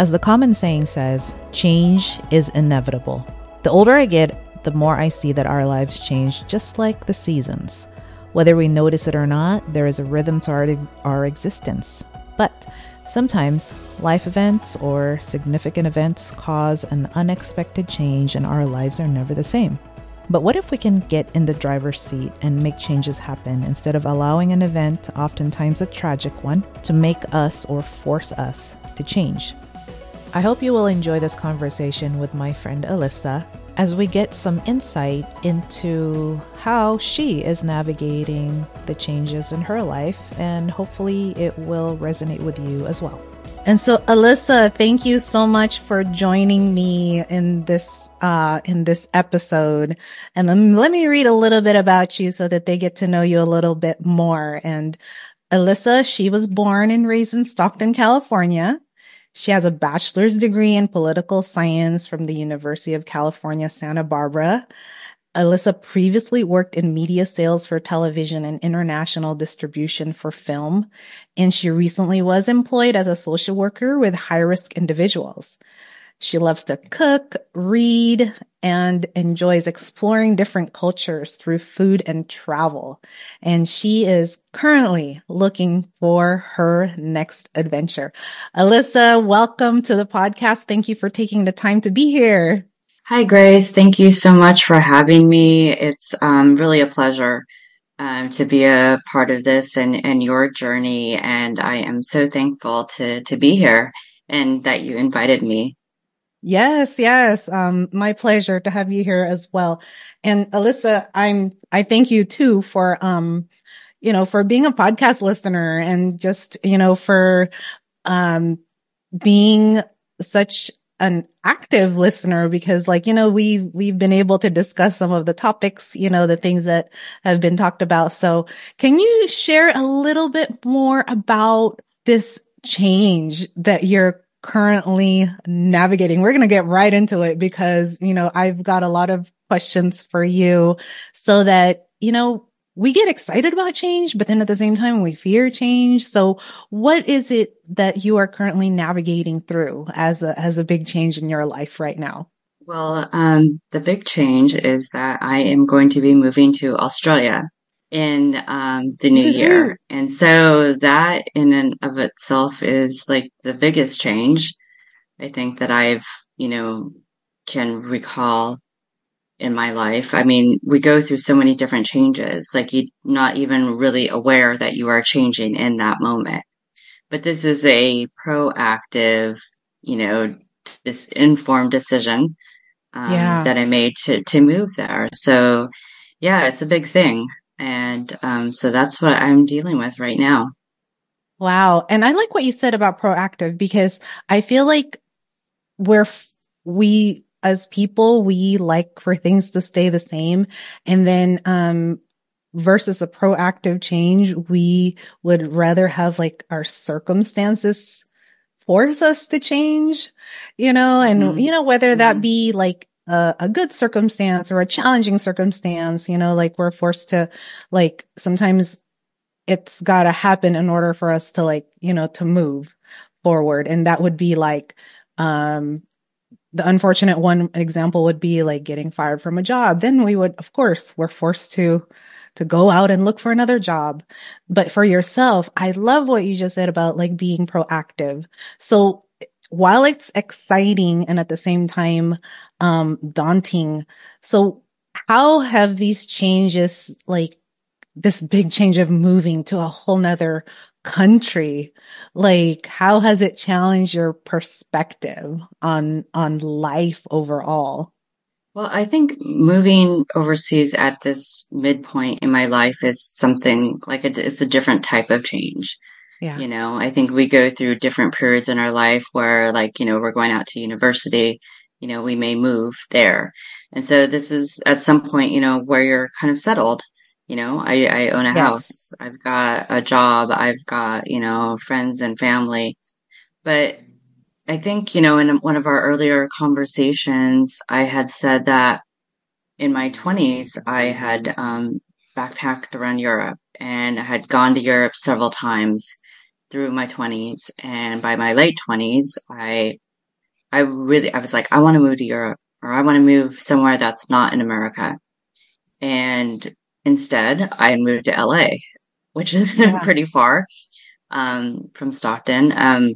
As the common saying says, change is inevitable. The older I get, the more I see that our lives change just like the seasons. Whether we notice it or not, there is a rhythm to our, our existence. But sometimes life events or significant events cause an unexpected change and our lives are never the same. But what if we can get in the driver's seat and make changes happen instead of allowing an event, oftentimes a tragic one, to make us or force us to change? I hope you will enjoy this conversation with my friend Alissa as we get some insight into how she is navigating the changes in her life, and hopefully it will resonate with you as well. And so, Alissa, thank you so much for joining me in this uh, in this episode. And let me, let me read a little bit about you so that they get to know you a little bit more. And Alissa, she was born and raised in Stockton, California. She has a bachelor's degree in political science from the University of California, Santa Barbara. Alissa previously worked in media sales for television and international distribution for film, and she recently was employed as a social worker with high risk individuals. She loves to cook, read, and enjoys exploring different cultures through food and travel. And she is currently looking for her next adventure. Alissa, welcome to the podcast. Thank you for taking the time to be here. Hi, Grace. Thank you so much for having me. It's um, really a pleasure um, to be a part of this and, and your journey. And I am so thankful to, to be here and that you invited me. Yes, yes. Um, my pleasure to have you here as well. And Alissa, I'm, I thank you too for, um, you know, for being a podcast listener and just, you know, for, um, being such an active listener because like, you know, we, we've been able to discuss some of the topics, you know, the things that have been talked about. So can you share a little bit more about this change that you're currently navigating? We're going to get right into it because, you know, I've got a lot of questions for you so that, you know, we get excited about change, but then at the same time, we fear change. So what is it that you are currently navigating through as a, as a big change in your life right now? Well, um, the big change is that I am going to be moving to Australia in um, the new year. And so that in and of itself is like the biggest change I think that I've, you know, can recall in my life. I mean, we go through so many different changes, like you're not even really aware that you are changing in that moment. But this is a proactive, you know, this informed decision um, yeah. that I made to to move there. So, yeah, it's a big thing, and um, so that's what I'm dealing with right now. Wow, and I like what you said about proactive because I feel like we're we as people, we like for things to stay the same. And then, um, versus a proactive change, we would rather have like our circumstances force us to change, you know, and, mm-hmm. you know, whether that mm-hmm. be like a, a, good circumstance or a challenging circumstance, you know, like we're forced to like sometimes it's got to happen in order for us to like, you know, to move forward. And that would be like, um, the unfortunate one example would be like getting fired from a job. Then we would, of course, we're forced to, to go out and look for another job. But for yourself, I love what you just said about like being proactive. So while it's exciting and at the same time, um, daunting. So how have these changes, like this big change of moving to a whole nother country like how has it challenged your perspective on on life overall well i think moving overseas at this midpoint in my life is something like it's a different type of change yeah. you know i think we go through different periods in our life where like you know we're going out to university you know we may move there and so this is at some point you know where you're kind of settled you know, I, I own a yes. house. I've got a job. I've got, you know, friends and family. But I think, you know, in one of our earlier conversations, I had said that in my 20s, I had um, backpacked around Europe and I had gone to Europe several times through my 20s. And by my late 20s, I I really, I was like, I want to move to Europe or I want to move somewhere that's not in America. And instead I moved to LA, which is yeah. pretty far, um, from Stockton. Um,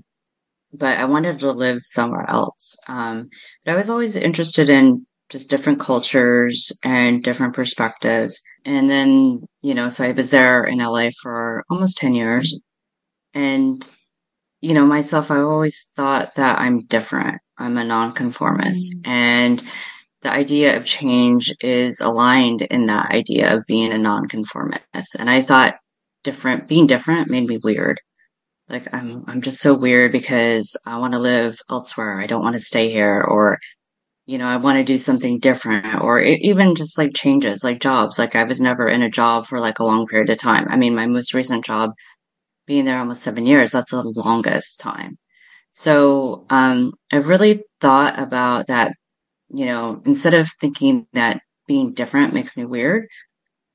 but I wanted to live somewhere else. Um, but I was always interested in just different cultures and different perspectives. And then, you know, so I was there in LA for almost 10 years. And, you know, myself, I always thought that I'm different. I'm a nonconformist. Mm. And the idea of change is aligned in that idea of being a nonconformist. And I thought different, being different made me weird. Like I'm, I'm just so weird because I want to live elsewhere. I don't want to stay here or, you know, I want to do something different or even just like changes, like jobs. Like I was never in a job for like a long period of time. I mean, my most recent job being there almost seven years, that's the longest time. So, um, I've really thought about that, you know, instead of thinking that being different makes me weird,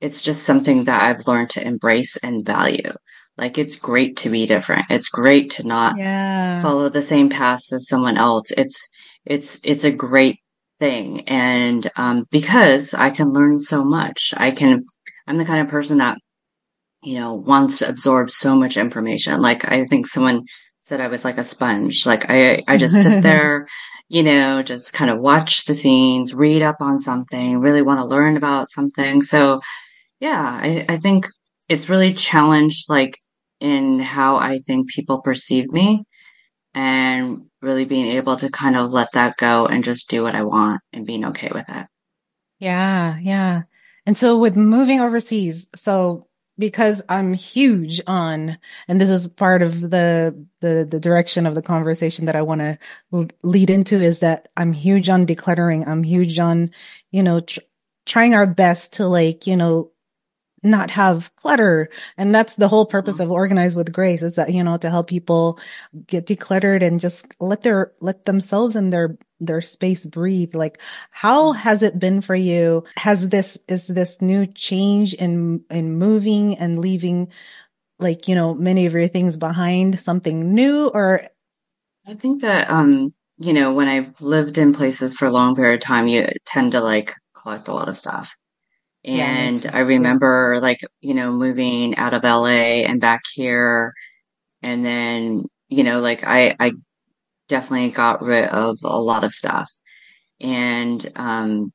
it's just something that I've learned to embrace and value. Like it's great to be different. It's great to not yeah. follow the same path as someone else. It's it's it's a great thing. And um, because I can learn so much, I can. I'm the kind of person that you know wants to absorb so much information. Like I think someone said I was like a sponge. Like I I just sit there. you know, just kind of watch the scenes, read up on something, really want to learn about something. So, yeah, I, I think it's really challenged like in how I think people perceive me and really being able to kind of let that go and just do what I want and being okay with it. Yeah, yeah. And so with moving overseas, so because I'm huge on, and this is part of the, the, the direction of the conversation that I want to lead into is that I'm huge on decluttering. I'm huge on, you know, tr- trying our best to like, you know, not have clutter. And that's the whole purpose mm-hmm. of organize with grace is that, you know, to help people get decluttered and just let their, let themselves and their, their space breathe. Like, how mm-hmm. has it been for you? Has this, is this new change in, in moving and leaving, like, you know, many of your things behind something new or? I think that, um, you know, when I've lived in places for a long period of time, you tend to like collect a lot of stuff. And yeah, I remember like, you know, moving out of LA and back here. And then, you know, like I, I definitely got rid of a lot of stuff. And, um,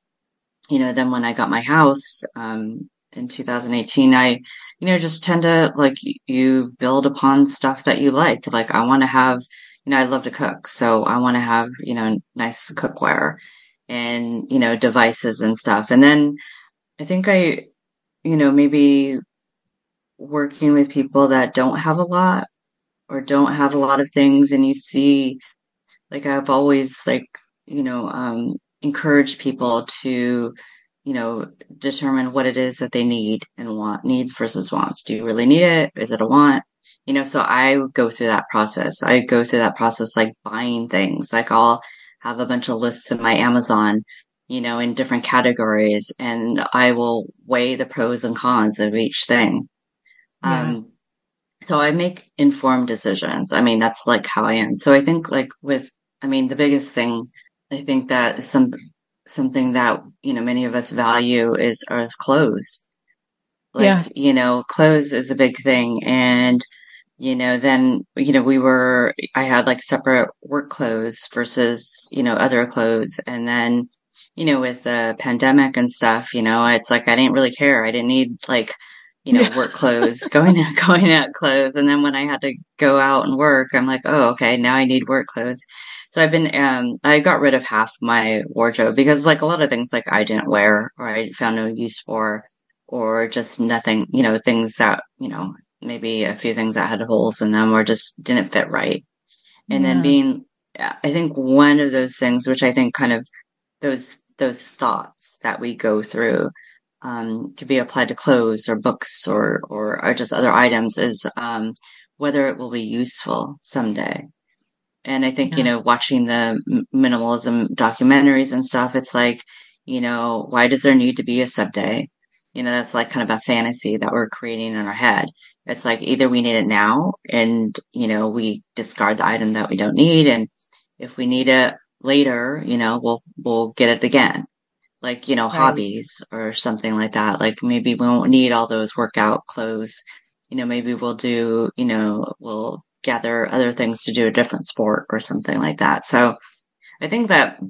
you know, then when I got my house, um, in 2018, I, you know, just tend to like you build upon stuff that you like. Like I want to have, you know, I love to cook. So I want to have, you know, nice cookware and, you know, devices and stuff. And then I think I, you know, maybe working with people that don't have a lot or don't have a lot of things and you see like I've always like, you know, um encouraged people to, you know, determine what it is that they need and want, needs versus wants. Do you really need it? Is it a want? You know, so I go through that process. I go through that process like buying things. Like I'll have a bunch of lists in my Amazon you know, in different categories and I will weigh the pros and cons of each thing. Yeah. Um, so I make informed decisions. I mean, that's like how I am. So I think like with, I mean, the biggest thing I think that some, something that, you know, many of us value is, is clothes. Like, yeah. you know, clothes is a big thing. And, you know, then, you know, we were, I had like separate work clothes versus, you know, other clothes. And then, you know, with the pandemic and stuff, you know, it's like I didn't really care. I didn't need like, you know, work clothes, going out, going out clothes. And then when I had to go out and work, I'm like, oh, okay, now I need work clothes. So I've been, um, I got rid of half my wardrobe because like a lot of things like I didn't wear or I found no use for or just nothing, you know, things that, you know, maybe a few things that had holes in them or just didn't fit right. And yeah. then being, I think one of those things, which I think kind of those those thoughts that we go through um, could be applied to clothes or books or, or, or just other items is um, whether it will be useful someday. And I think, yeah. you know, watching the minimalism documentaries and stuff, it's like, you know, why does there need to be a sub day? You know, that's like kind of a fantasy that we're creating in our head. It's like either we need it now and, you know, we discard the item that we don't need. And if we need it later, you know, we'll, we'll get it again. Like, you know, Right. hobbies or something like that. Like maybe we won't need all those workout clothes. You know, maybe we'll do, you know, we'll gather other things to do a different sport or something like that. So I think that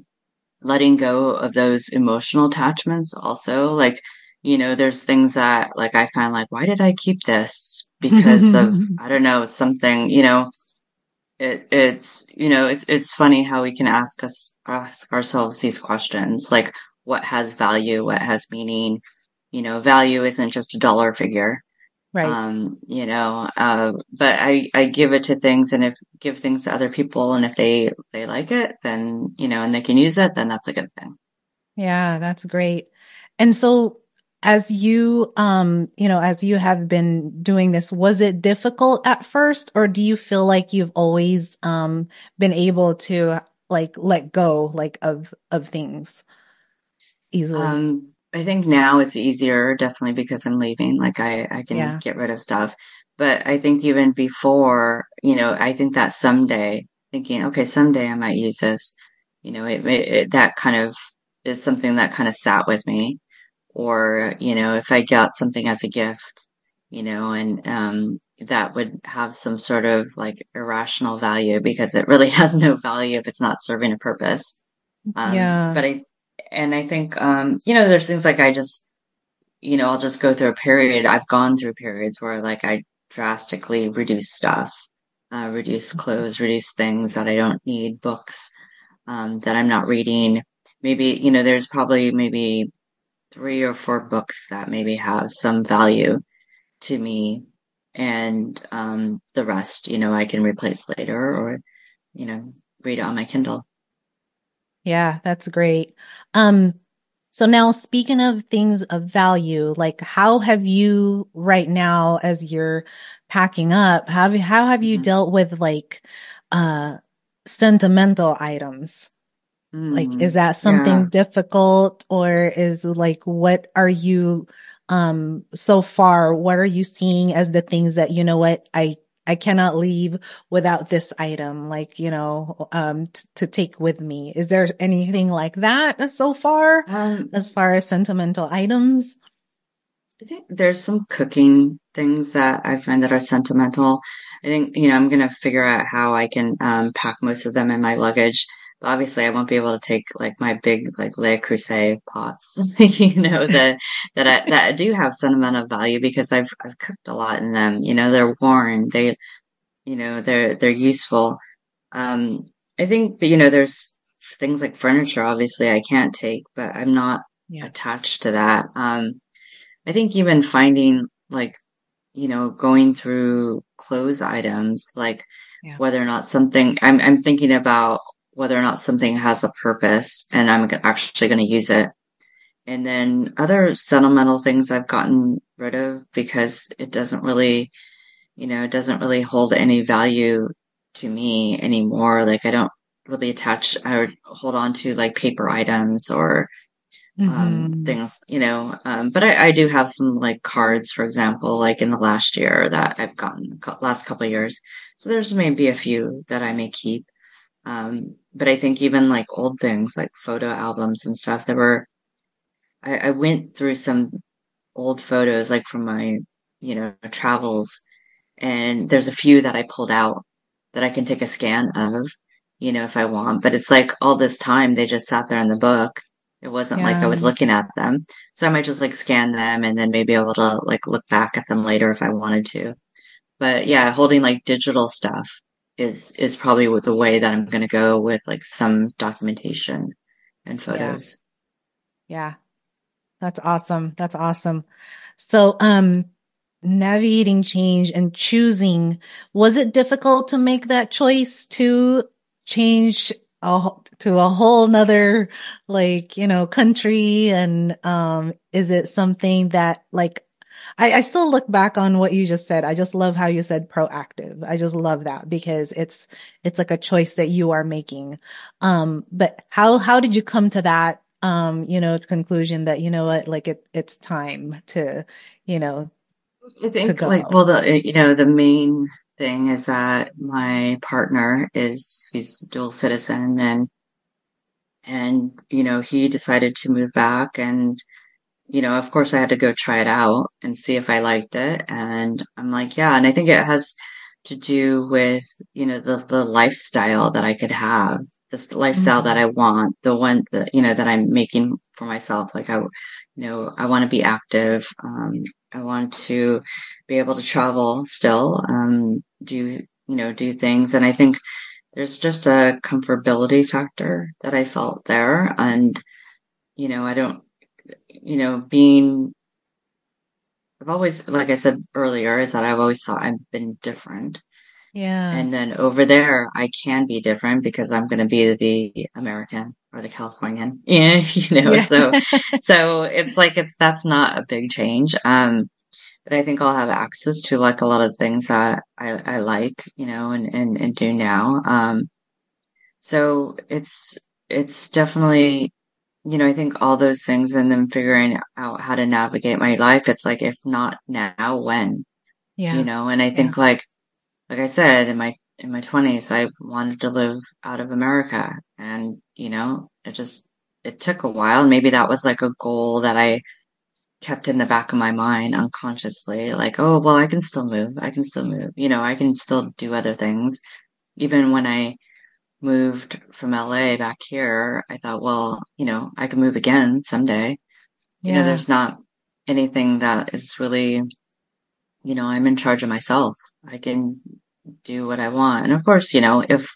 letting go of those emotional attachments also, like, you know, there's things that like I find like, why did I keep this? Because of, I don't know, something, you know, it, it's, you know, it's, it's funny how we can ask us, ask ourselves these questions, like what has value, what has meaning, you know, value isn't just a dollar figure. Right. Um, you know, uh, but I, I give it to things and if give things to other people and if they, they like it, then, you know, and they can use it, then that's a good thing. Yeah, that's great. And so as you, um, you know, as you have been doing this, was it difficult at first or do you feel like you've always, um, been able to like let go, like of, of things easily? Um, I think now it's easier, definitely because I'm leaving. Like I, I can Yeah. get rid of stuff. But I think even before, you know, I think that someday, thinking, okay, someday I might use this, you know, it, it, it that kind of is something that kind of sat with me. Or, you know, if I got something as a gift, you know, and um, that would have some sort of like irrational value because it really has no value if it's not serving a purpose. Um, Yeah. but I, and I think, um, you know, there's things like I just, you know, I'll just go through a period. I've gone through periods where like I drastically reduce stuff, uh, reduce clothes, reduce things that I don't need, books, um, that I'm not reading. Maybe, you know, there's probably maybe three or four books that maybe have some value to me. And, um, the rest, you know, I can replace later or, you know, read it on my Kindle. Yeah, that's great. Um, so now speaking of things of value, like how have you right now as you're packing up, have how have you Mhm. dealt with like uh sentimental items? Like is Mm, that yeah. something difficult or is like what are you um so far what are you seeing as the things that you know what I I cannot leave without this item like you know um t- to take with me. Is there anything like that so far Um, as far as sentimental items? I think there's some cooking things that I find that are sentimental. I think, you know, I'm gonna figure out how I can um pack most of them in my luggage. Obviously I won't be able to take like my big like Le Creuset pots, you know, that that I that do have sentimental value because I've I've cooked a lot in them. You know, they're worn, they you know, they're they're useful. Um I think that, you know, there's things like furniture obviously I can't take, but I'm not Yeah. attached to that. Um I think even finding like, you know, going through clothes items, like Yeah. whether or not something, I'm, I'm thinking about whether or not something has a purpose and I'm actually going to use it. And then other sentimental things I've gotten rid of because it doesn't really, you know, it doesn't really hold any value to me anymore. Like I don't really attach, I hold on to like paper items or um, hmm things, you know. Um, but I, I do have some like cards, for example, like in the last year that I've gotten last couple of years. So there's maybe a few that I may keep. Um, but I think even like old things like photo albums and stuff that were, I, I went through some old photos like from my, you know, travels and there's a few that I pulled out that I can take a scan of, you know, if I want. But it's like all this time they just sat there in the book. It wasn't like I was looking at them. So I might just like scan them and then maybe able to like look back at them later if I wanted to. But yeah, holding like digital stuff is is probably with the way that I'm going to go with like some documentation and photos. Yeah. That's awesome. That's awesome. So, um, navigating change and choosing, was it difficult to make that choice to change a, to a whole nother, like, you know, country? And, um, is it something that like, I, I still look back on what you just said. I just love how you said proactive. I just love that because it's, it's like a choice that you are making. Um, but how, how did you come to that? Um, you know, conclusion that, you know what, like it, it's time to, you know, I to think like, well, the, you know, the main thing is that my partner is, he's dual citizen and and, you know, he decided to move back and, you know, of course I had to go try it out and see if I liked it. And I'm like, yeah. And I think it has to do with, you know, the, the lifestyle that I could have, this lifestyle mm-hmm. that I want, the one that, you know, that I'm making for myself. Like I, you know, I want to be active. Um, I want to be able to travel still, um, do, you know, do things. And I think there's just a comfortability factor that I felt there. And, you know, I don't, you know, being, I've always, like I said earlier, is that I've always thought I've been different. Yeah. And then over there, I can be different because I'm going to be the American or the Californian. Yeah, you know, yeah. so, so it's like, it's, that's not a big change. Um, but I think I'll have access to like a lot of things that I, I like, you know, and, and, and do now. Um, so it's, it's definitely, you know, I think all those things and then figuring out how to navigate my life. It's like, if not now, when? Yeah. You know, and I think yeah. like, like I said, in my, in my twenties, I wanted to live out of America and, you know, it just, it took a while. Maybe that was like a goal that I kept in the back of my mind unconsciously, like, oh, well, I can still move. I can still move. You know, I can still do other things. Even when I moved from LA back here, I thought, well, you know, I can move again someday. Yeah. You know, there's not anything that is really, you know, I'm in charge of myself. I can do what I want. And of course, you know, if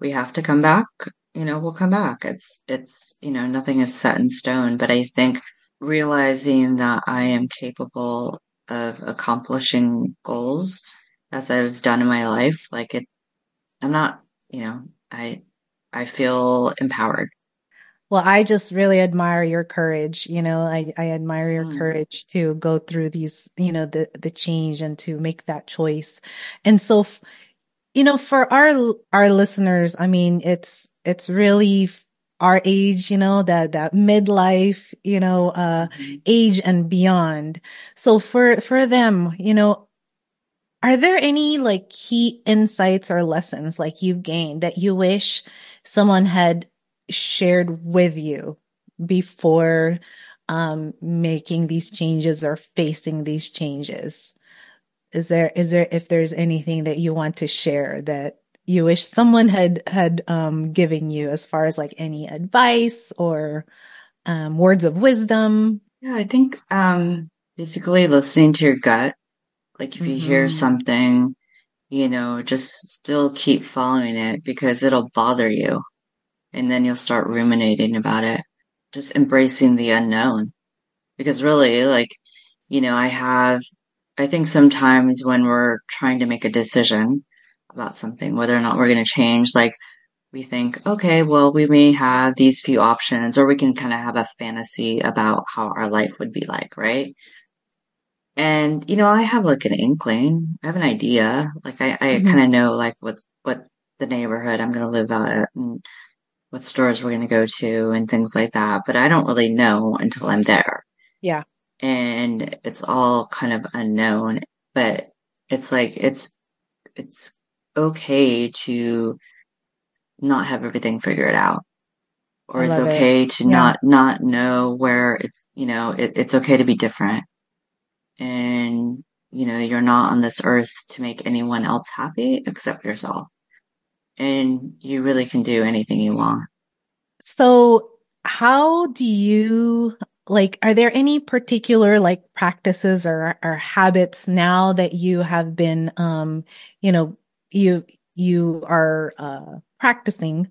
we have to come back, you know, we'll come back. It's, it's, you know, nothing is set in stone, but I think realizing that I am capable of accomplishing goals as I've done in my life. Like it, I'm not, you know, I, I feel empowered. Well, I just really admire your courage. You know, I, I admire your mm. courage to go through these, you know, the, the change and to make that choice. And so, you know, for our, our listeners, I mean, it's, it's really our age, you know, that, that midlife, you know, uh, mm-hmm. age and beyond. So for, for them, you know, are there any like key insights or lessons like you've gained that you wish someone had shared with you before, um, making these changes or facing these changes? Is there, is there, if there's anything that you want to share that you wish someone had had um given you as far as like any advice or um words of wisdom yeah i think um basically listening to your gut like if you mm-hmm. hear something you know just still keep following it because it'll bother you and then you'll start ruminating about it just embracing the unknown because really like you know i have i think sometimes when we're trying to make a decision about something, whether or not we're going to change. Like we think, okay, well, we may have these few options, or we can kind of have a fantasy about how our life would be like, right? And, you know, I have like an inkling. I have an idea. Like I, I mm-hmm. kind of know like what, what the neighborhood I'm going to live out at and what stores we're going to go to and things like that. But I don't really know until I'm there. Yeah. And it's all kind of unknown, but it's like, it's, it's okay to not have everything figured out or it's okay it. to yeah. not not know where it's you know it, it's okay to be different and you know you're not on this earth to make anyone else happy except yourself. And you really can do anything you want. So how do you like are there any particular like practices or or habits now that you have been um you know you you are uh, practicing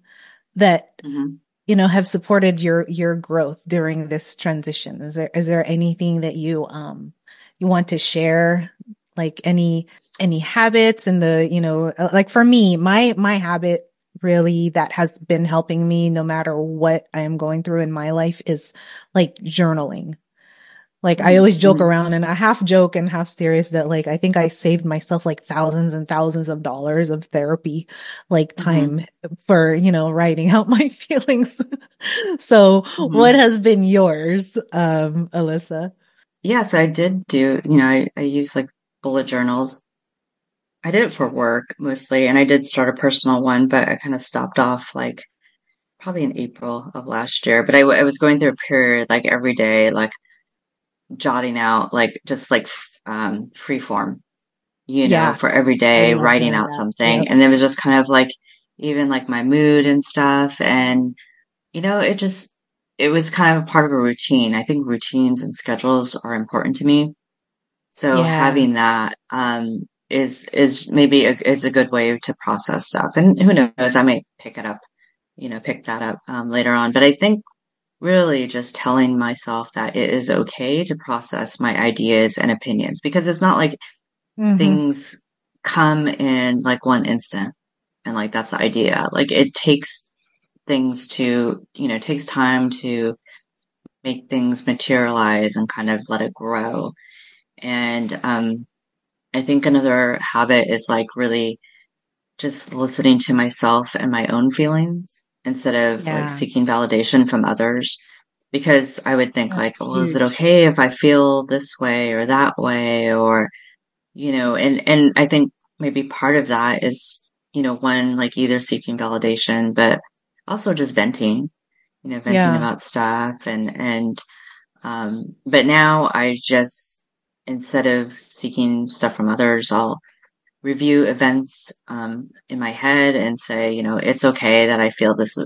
that mm-hmm. you know have supported your your growth during this transition? Is there is there anything that you um you want to share like any any habits and the you know uh, like for me my my habit really that has been helping me no matter what I am going through in my life is like journaling like I always joke mm-hmm. around and I half joke and half serious that like I think I saved myself like thousands and thousands of dollars of therapy like mm-hmm. time mm-hmm. for, you know, writing out my feelings. so mm-hmm. what has been yours, um, Alissa? Yes, I did do, you know, I, I use like bullet journals. I did it for work mostly and I did start a personal one, but I kind of stopped off like probably in April of last year, but I, I was going through a period like every day, like jotting out, like just like um, free form, you know, Yeah. for every day, writing out that. something. Yep. And it was just kind of like even like my mood and stuff. And, you know, it just, it was kind of a part of a routine. I think routines and schedules are important to me. So Yeah. having that, um, is, is maybe a, is a good way to process stuff. And who knows, I might pick it up, you know, pick that up, um, later on. But I think really just telling myself that it is okay to process my ideas and opinions because it's not like hmm things come in like one instant and like that's the idea. Like it takes things to, you know, takes time to make things materialize and kind of let it grow. And um I think another habit is like really just listening to myself and my own feelings instead of like seeking validation from others. Because I would think like, That's well, is it okay if I feel this way or that way? Or, you know, and, and I think maybe part of that is, you know, one, like either seeking validation, but also just venting, you know, venting Yeah. about stuff and, and, um, but now I just, instead of seeking stuff from others, I'll review events um, in my head and say, you know, it's okay that I feel this,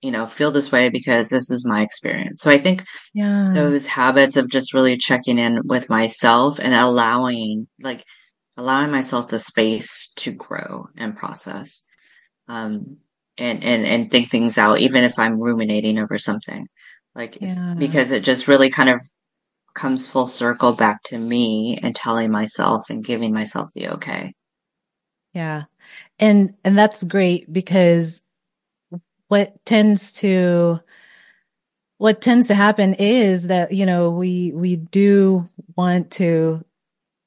you know, feel this way because this is my experience. So I think Yeah. those habits of just really checking in with myself and allowing, like, allowing myself the space to grow and process, um, and and and think things out, even if I'm ruminating over something. Like it's Yeah. because it just really kind of comes full circle back to me and telling myself and giving myself the okay. Yeah. And and that's great because what tends to what tends to happen is that, you know, we we do want to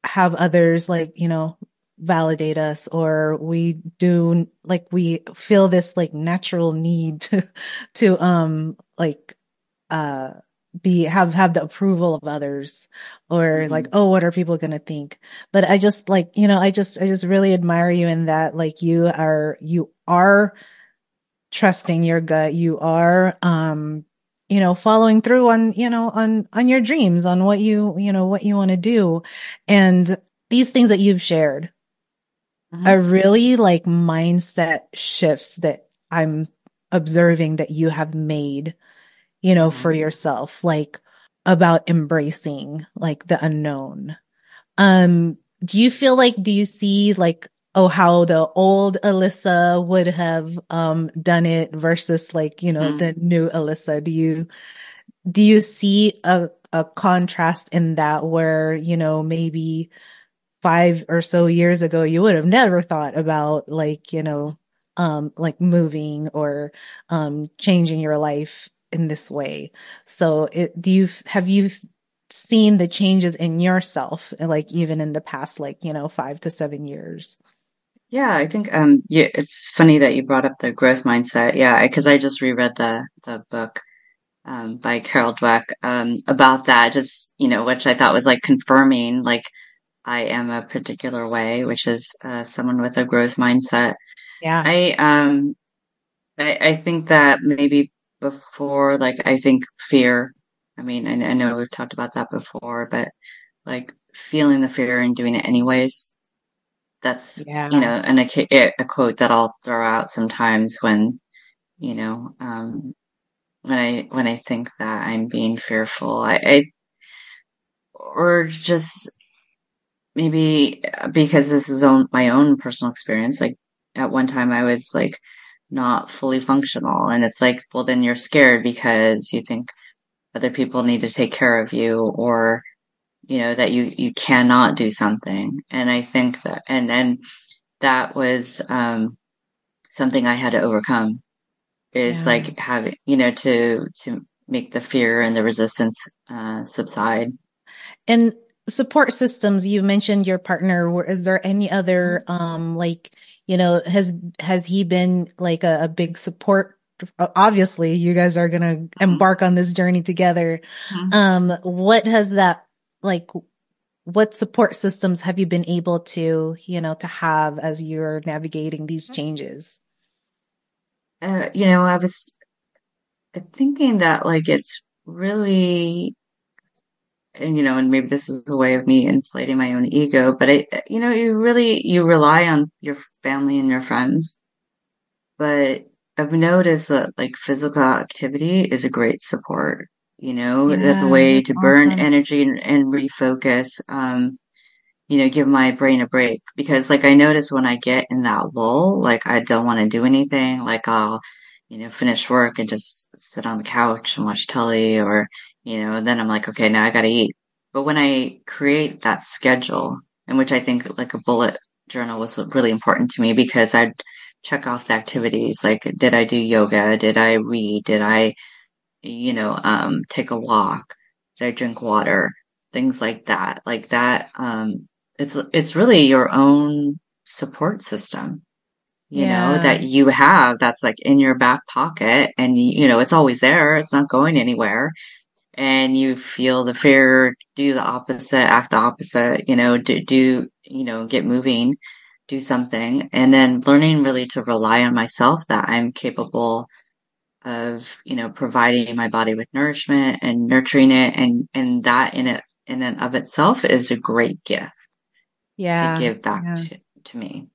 have others like, you know, validate us or we do like we feel this like natural need to to um like uh be have have the approval of others or like hmm oh what are people going to think? But i just like you know i just i just really admire you in that like you are you are trusting your gut. You are um you know following through on you know on on your dreams on what you you know what you want to do. And these things that you've shared are hmm really like mindset shifts that i'm observing that you have made you know, Yeah. for yourself, like about embracing like the unknown. Um, do you feel like, do you see like, oh, how the old Alissa would have, um, done it versus like, you know, hmm the new Alissa? Do you, do you see a, a contrast in that where, you know, maybe five or so years ago, you would have never thought about like, you know, um, like moving or, um, changing your life in this way. So it, do you, have you seen the changes in yourself, like even in the past, like, you know, five to seven years? Yeah, I think um yeah, it's funny that you brought up the growth mindset. Yeah, because I just reread the the book um by Carol Dweck um about that just, you know, which I thought was like confirming like I am a particular way, which is uh someone with a growth mindset. Yeah. I um I I think that maybe before like I think fear. I mean, I, I know we've talked about that before, but like feeling the fear and doing it anyways that's you know Yeah. an, a, a quote that I'll throw out sometimes when you know um, when I when I think that I'm being fearful I, I or just maybe because this is own, my own personal experience like at one time I was like not fully functional and it's like well then you're scared because you think other people need to take care of you or you know that you you cannot do something and I think that and then that was um something I had to overcome is Yeah. like having, you know, to, to make the fear and the resistance, uh, subside. And support systems, you mentioned your partner. Were- Is there any other, um, like, you know, has, has he been like a, a big support? Obviously, you guys are going to embark on this journey together. Mhm. Um, what has that, like, what support systems have you been able to, you know, to have as you're navigating these changes? Uh, you know, I was, thinking that like it's really and you know, and maybe this is a way of me inflating my own ego, but I, you know, you really, you rely on your family and your friends. But I've noticed that like physical activity is a great support. You know, Yeah, that's a way to burn awesome. energy and, and refocus. Um, you know, give my brain a break because like I notice when I get in that lull, like I don't want to do anything, like I'll, you know, finish work and just sit on the couch and watch telly or, you know, and then I'm like, okay, now I gotta eat. But when I create that schedule, in which I think like a bullet journal was really important to me because I'd check off the activities, like did I do yoga? Did I read? Did I, you know, um, take a walk? Did I drink water? Things like that. Like that, um, it's it's really your own support system, you know, that you have that's like in your back pocket and you know, it's always there. It's not going anywhere. And you feel the fear, do the opposite, act the opposite, you know, do, do, you know, get moving, do something. And then learning really to rely on myself that I'm capable of, you know, providing my body with nourishment and nurturing it. And, and that in it, in and of itself is a great gift Yeah. to give back Yeah. to, to me.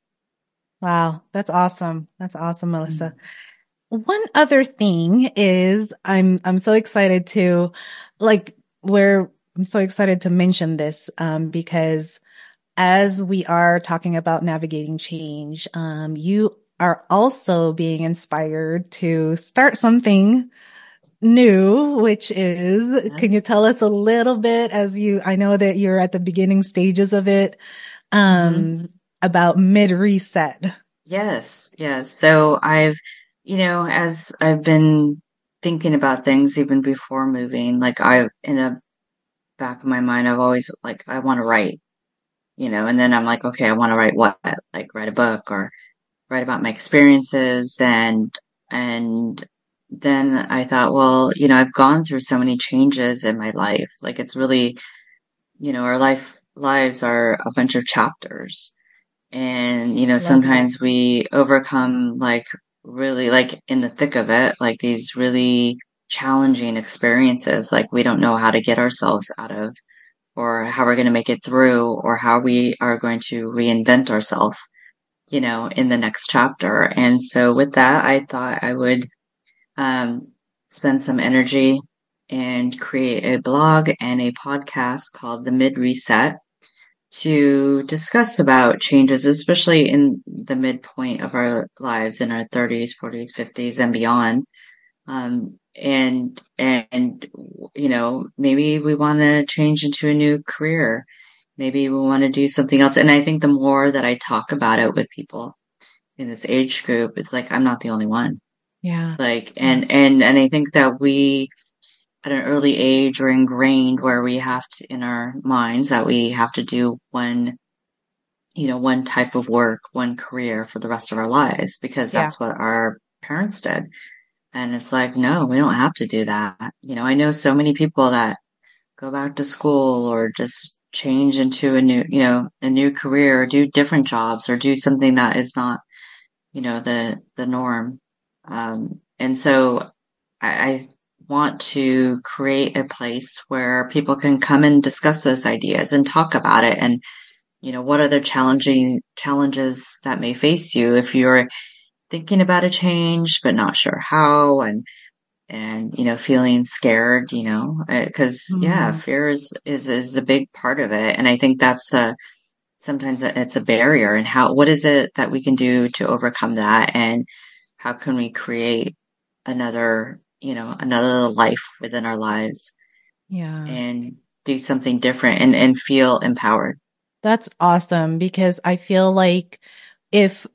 Wow. That's awesome. That's awesome, Melissa. Mm. One other thing is I'm I'm so excited to like where I'm so excited to mention this um because as we are talking about navigating change, um you are also being inspired to start something new, which is can you tell us a little bit as you I know that you're at the beginning stages of it um about mid reset. Yes. Yes. So I've, you know, as I've been thinking about things even before moving, like I, in the back of my mind, I've always like, I want to write, you know, and then I'm like, okay, I want to write what? Like write a book or write about my experiences and, and then I thought, well, you know, I've gone through so many changes in my life. Like it's really, you know, our life, lives are a bunch of chapters. And, you know, sometimes we overcome like really like in the thick of it, like these really challenging experiences, like we don't know how to get ourselves out of or how we're going to make it through or how we are going to reinvent ourselves, you know, in the next chapter. And so with that, I thought I would, um, spend some energy and create a blog and a podcast called The Mid Reset to discuss about changes, especially in the midpoint of our lives in our 30s, 40s, 50s and beyond. Um, and, and, you know, maybe we want to change into a new career. Maybe we want to do something else. And I think the more that I talk about it with people in this age group, it's like, I'm not the only one. Yeah. Like, and, and, and I think that we, at an early age, are ingrained where we have to, in our minds, that we have to do one you know, one type of work, one career for the rest of our lives because Yeah. that's what our parents did. And it's like, no, we don't have to do that. You know, I know so many people that go back to school or just change into a new, you know, a new career or do different jobs or do something that is not, you know, the, the norm. Um, and so I, I want to create a place where people can come and discuss those ideas and talk about it. And you know, what are the challenging challenges that may face you if you're thinking about a change but not sure how and and you know feeling scared you know because yeah Mm, fear is is is a big part of it. And i think that's a sometimes it's a barrier and how what is it that we can do to overcome that? And how can we create another you know another life within our lives yeah. and do something different and and feel empowered That's awesome because I feel like if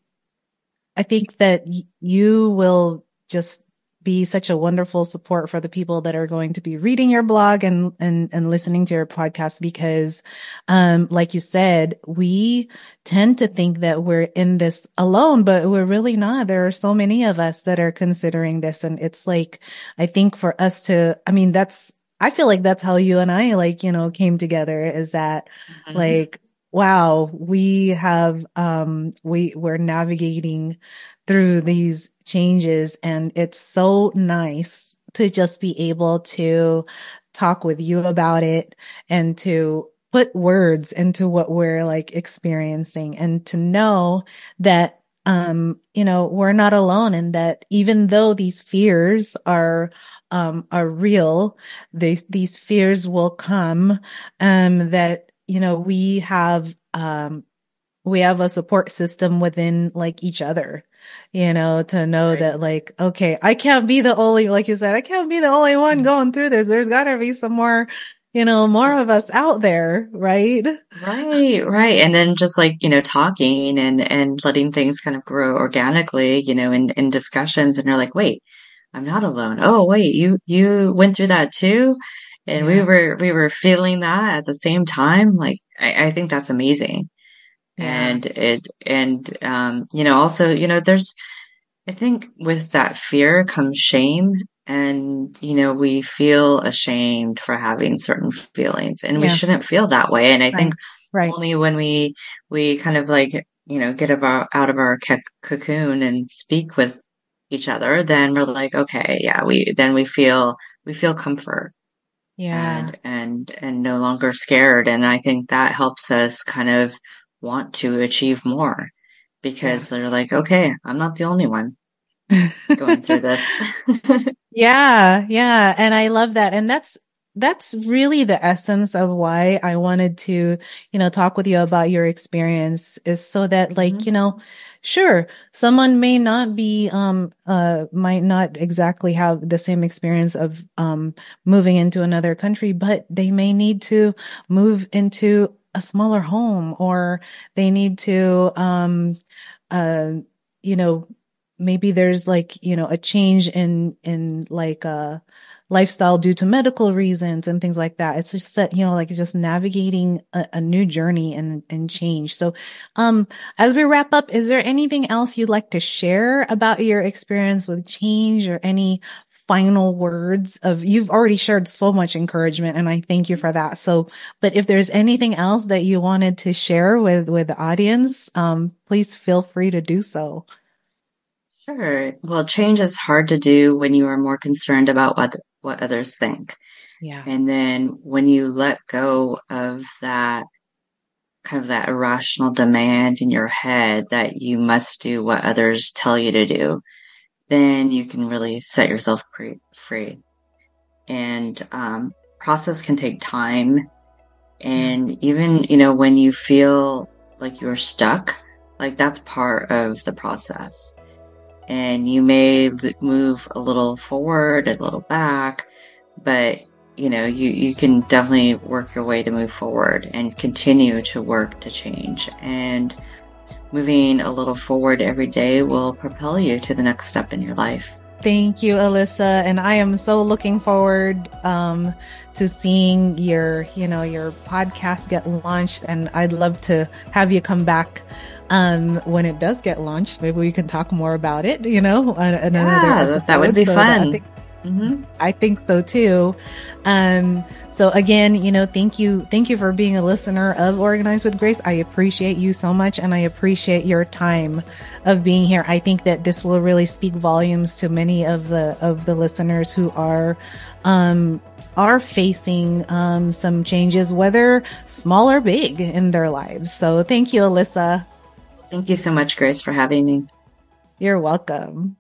I think that you will just be such a wonderful support for the people that are going to be reading your blog and and and listening to your podcast because um like you said we tend to think that we're in this alone but we're really not there are so many of us that are considering this and it's like I think for us to I mean that's I feel like that's how you and I like you know came together is that Mhm. like wow we have um we we're navigating through these changes and it's so nice to just be able to talk with you about it and to put words into what we're like experiencing and to know that um, you know, we're not alone and that even though these fears are, um, are real, these, these fears will come, um, that, you know, we have, um, we have a support system within like each other, you know, to know right. that like, okay, I can't be the only, like you said, I can't be the only one mm-hmm. going through this. There's gotta be some more you know, more of us out there, right? Right, right. And then just like, you know, talking and, and letting things kind of grow organically, you know, in, in discussions and you're like, wait, I'm not alone. Oh, wait, you, you went through that too. And yeah. we were, we were feeling that at the same time. Like, I, I think that's amazing. Yeah. And it, and, um, you know, also, you know, there's, I think with that fear comes shame and you know we feel ashamed for having certain feelings and yeah. we shouldn't feel that way and i right. think right. only when we we kind of like you know get our, out of our cocoon and speak with each other then we're like okay yeah we then we feel we feel comfort yeah and and and no longer scared and i think that helps us kind of want to achieve more because yeah. they're like okay i'm not the only one going through this Yeah, yeah. And I love that. And that's, that's really the essence of why I wanted to, you know, talk with you about your experience is so that like, mm-hmm. you know, sure, someone may not be, um, uh, might not exactly have the same experience of, um, moving into another country, but they may need to move into a smaller home or they need to, um, uh, you know, maybe there's like, you know, a change in, in like, uh, lifestyle due to medical reasons and things like that. It's just that, you know, like just navigating a, a, new journey and, and change. So, um, as we wrap up, is there anything else you'd like to share about your experience with change or any final words of, you've already shared so much encouragement and I thank you for that. So, but if there's anything else that you wanted to share with, with the audience, um, please feel free to do so. Sure. Well, change is hard to do when you are more concerned about what what others think. Yeah. And then when you let go of that kind of that irrational demand in your head that you must do what others tell you to do, then you can really set yourself pre- free. And um, process can take time. And even, you know, when you feel like you're stuck, like that's part of the process and you may move a little forward, a little back, but you know, you, you can definitely work your way to move forward and continue to work to change. And moving a little forward every day will propel you to the next step in your life. Thank you, Alissa. And I am so looking forward um, to seeing your, you know, your podcast get launched. And I'd love to have you come back um, when it does get launched. Maybe we can talk more about it, you know, in yeah, another episode. That would be so fun. I think, mm-hmm. I think so too. Um, so again, you know, thank you. Thank you for being a listener of Organized with Grace. I appreciate you so much and I appreciate your time of being here. I think that this will really speak volumes to many of the, of the listeners who are, um, are facing um, some changes, whether small or big in their lives. So thank you, Alissa. Thank you so much, Grace, for having me. You're welcome.